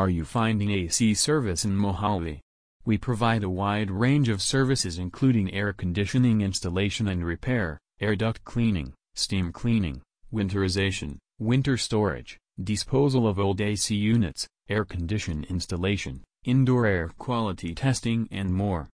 Are you finding AC service in Mohali? We provide a wide range of services including air conditioning installation and repair, air duct cleaning, steam cleaning, winterization, winter storage, disposal of old AC units, air condition installation, indoor air quality testing and more.